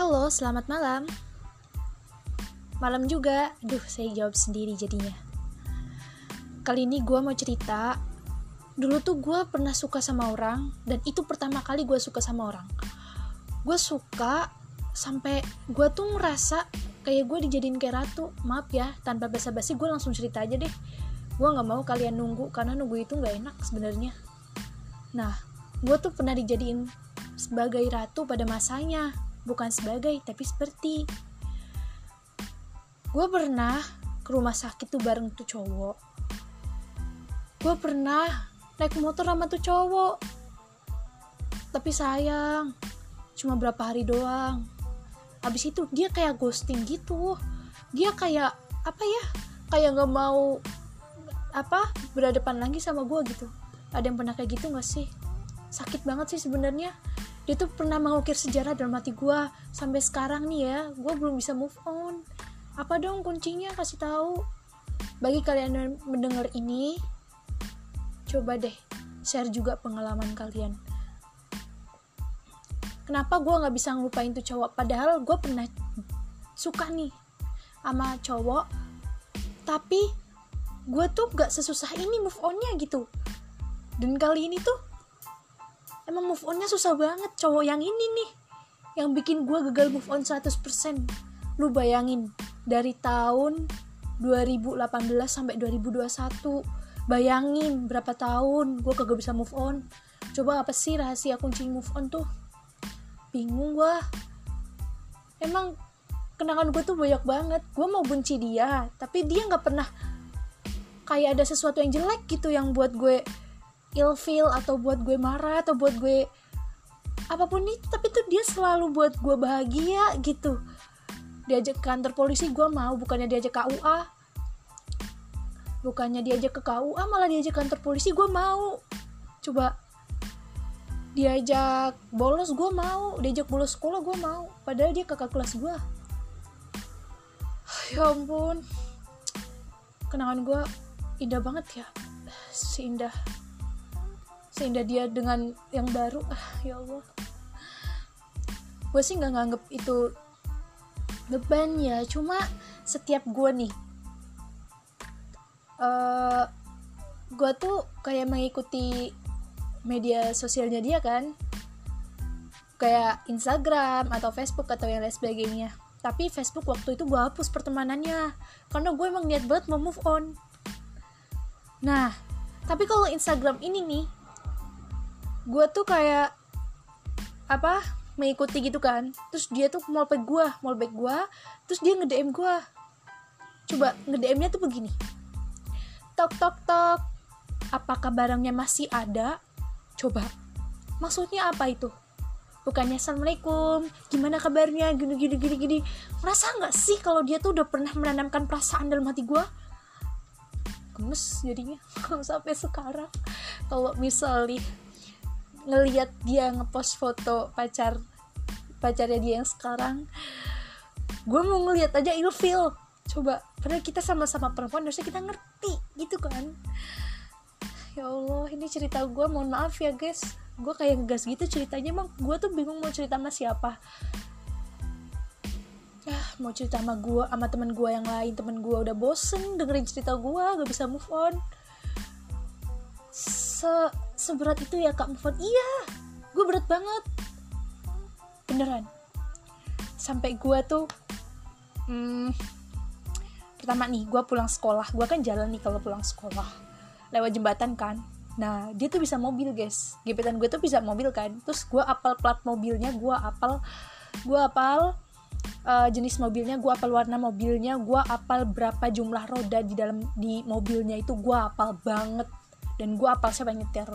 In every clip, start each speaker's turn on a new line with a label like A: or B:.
A: Halo, selamat malam. Malam juga. Duh, saya jawab sendiri jadinya. Kali ini gue mau cerita. Dulu tuh gue pernah suka sama orang, dan itu pertama kali gue suka sama orang. Gue suka sampai gue tuh ngerasa kayak gue dijadiin kayak ratu. Maaf ya, tanpa basa-basi gue langsung cerita aja deh. Gue nggak mau kalian nunggu karena nunggu itu nggak enak sebenarnya. Nah, gue tuh pernah dijadiin sebagai ratu pada masanya bukan sebagai tapi seperti. Gue pernah ke rumah sakit tuh bareng tuh cowok. Gue pernah naik motor sama tuh cowok. Tapi sayang cuma berapa hari doang. Habis itu dia kayak ghosting gitu. Dia kayak apa ya kayak nggak mau apa berhadapan lagi sama gue gitu. Ada yang pernah kayak gitu gak sih? Sakit banget sih sebenarnya dia tuh pernah mengukir sejarah dalam hati gue sampai sekarang nih ya. Gue belum bisa move on. Apa dong kuncinya? Kasih tahu. Bagi kalian yang mendengar ini coba deh share juga pengalaman kalian. Kenapa gue nggak bisa ngelupain tuh cowok? Padahal gue pernah suka nih sama cowok. Tapi gue tuh gak sesusah ini move onnya gitu. Dan kali ini tuh emang move onnya susah banget cowok yang ini nih yang bikin gue gagal move on 100% lu bayangin dari tahun 2018 sampai 2021 bayangin berapa tahun gue kagak bisa move on. Coba apa sih rahasia kunci move on tuh? Bingung gue emang kenangan gue tuh banyak banget. Gue mau benci dia tapi dia nggak pernah kayak ada sesuatu yang jelek gitu yang buat gue ilfeel atau buat gue marah atau buat gue apa pun itu tapi tuh dia selalu buat gue bahagia gitu. Diajak ke kantor polisi gue mau bukannya diajak KUA bukannya diajak ke KUA malah diajak kantor polisi gue mau. Coba diajak bolos gue mau. Diajak bolos sekolah gue mau. Padahal dia kakak kelas gue. Ya ampun. Kenangan gue indah banget ya. Seindah seindah dia dengan yang baru ah ya Allah. Gue sih nggak nganggep itu beban ya. Cuma setiap gue nih uh, gue tuh kayak mengikuti media sosialnya dia kan. Kayak Instagram atau Facebook atau yang lain sebagainya. Tapi Facebook waktu itu gue hapus pertemanannya. Karena gue emang niat banget mau move on. Nah tapi kalau Instagram ini nih gue tuh kayak apa mengikuti gitu kan. Terus dia tuh mau back gue mau back gue terus dia nge DM gue coba nge DM nya tuh begini. Tok tok tok. Apakah barangnya masih ada? Coba. Maksudnya apa itu? Bukannya assalamualaikum gimana kabarnya? Gini gini gini gini. Merasa nggak sih kalau dia tuh udah pernah menanamkan perasaan dalam hati gue gemes jadinya sampai sekarang. Kalau misalnya ngelihat dia ngepost foto pacar pacarnya dia yang sekarang gue mau ngelihat aja ilfil. Coba padahal kita sama-sama perempuan harusnya kita ngerti gitu kan? Ya Allah ini cerita gue mohon maaf ya guys. Gue kayak ngegas gitu ceritanya emang gue tuh bingung mau cerita sama siapa. Ah mau cerita sama gue sama teman gue yang lain. Teman gue udah bosen dengerin cerita gue gak bisa move on. Se seberat itu ya kak move on iya. Gue berat banget. Beneran. Sampai gue tuh hmm, pertama nih gue pulang sekolah. Gue kan jalan nih kalau pulang sekolah. Lewat jembatan kan. Nah dia tuh bisa mobil guys. Gebetan gue tuh bisa mobil kan. Terus gue apal plat mobilnya gue apal gue apal uh, jenis mobilnya gue apal warna mobilnya gue apal berapa jumlah roda di dalam di mobilnya itu gue apal banget dan gue apal siapa yang nyetir.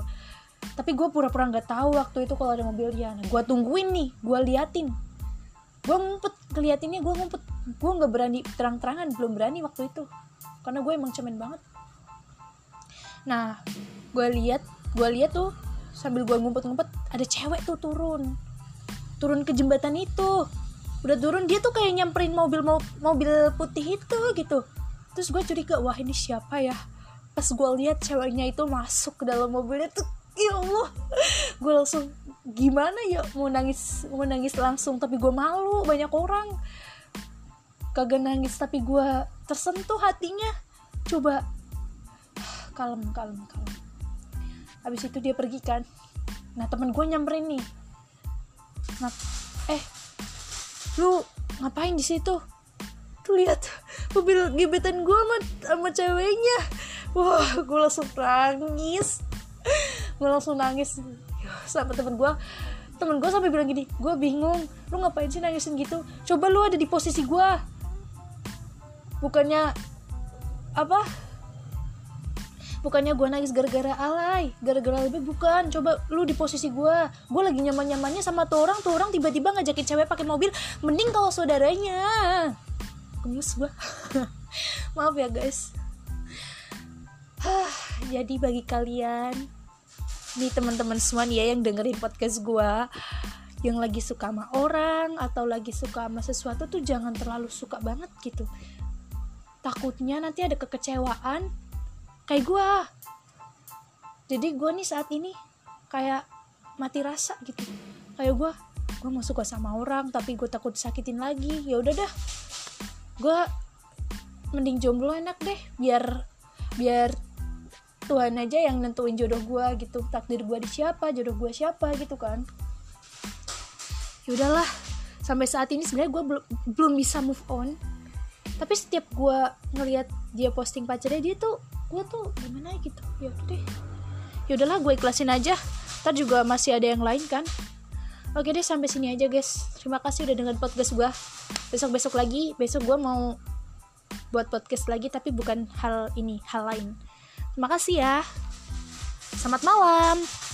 A: Tapi gue pura-pura nggak tahu waktu itu kalau ada mobil nah gue tungguin nih gue liatin. Gue ngumpet keliatinnya gue ngumpet. Gue nggak berani terang-terangan belum berani waktu itu. Karena gue emang cemen banget. Nah gue lihat gue lihat tuh sambil gue ngumpet-ngumpet ada cewek tuh turun. Turun ke jembatan itu. Udah turun dia tuh kayak nyamperin mobil mobil putih itu gitu. Terus gue curiga wah ini siapa ya pas gue lihat ceweknya itu masuk ke dalam mobilnya tuh ya Allah. Gue langsung gimana ya? Mau nangis mau nangis langsung tapi gue malu banyak orang. Kagak nangis tapi gue tersentuh hatinya. Coba kalem kalem kalem. Habis itu dia pergi kan. Nah temen gue nyamperin nih. Nah, eh lu ngapain di situ? Tuh lihat mobil gebetan gue sama, sama ceweknya wah gue langsung nangis. Gue langsung nangis. Sama temen gue temen gue sampai bilang gini gue bingung lu ngapain sih nangisin gitu? Coba lu ada di posisi gue bukannya apa? Bukannya gue nangis gara-gara alay gara-gara lebih bukan. Coba lu di posisi gue gue lagi nyaman nyamannya sama tuh orang tuh orang tiba-tiba ngajakin cewek pakai mobil. Mending kalau saudaranya. Gemes gue maaf ya guys jadi bagi kalian nih teman-teman semua nih ya yang dengerin podcast gue yang lagi suka sama orang atau lagi suka sama sesuatu tuh jangan terlalu suka banget gitu. Takutnya nanti ada kekecewaan kayak gue jadi gue nih saat ini kayak mati rasa gitu. Kayak gue gue mau suka sama orang tapi gue takut sakitin lagi. Ya udah dah. Gue mending jomblo enak deh biar biar Tuhan aja yang nentuin jodoh gue gitu. Takdir gue di siapa jodoh gue siapa gitu kan. Ya udahlah sampai saat ini sebenarnya gue belum belum bisa move on. Tapi setiap gue ngelihat dia posting pacarnya dia tuh gue tuh gimana gitu. Ya deh. Ya udahlah gue ikhlasin aja. Ntar juga masih ada yang lain kan. Oke deh sampai sini aja guys. Terima kasih udah dengan podcast gue besok besok lagi besok gue mau buat podcast lagi tapi bukan hal ini hal lain Terima kasih ya. Selamat malam.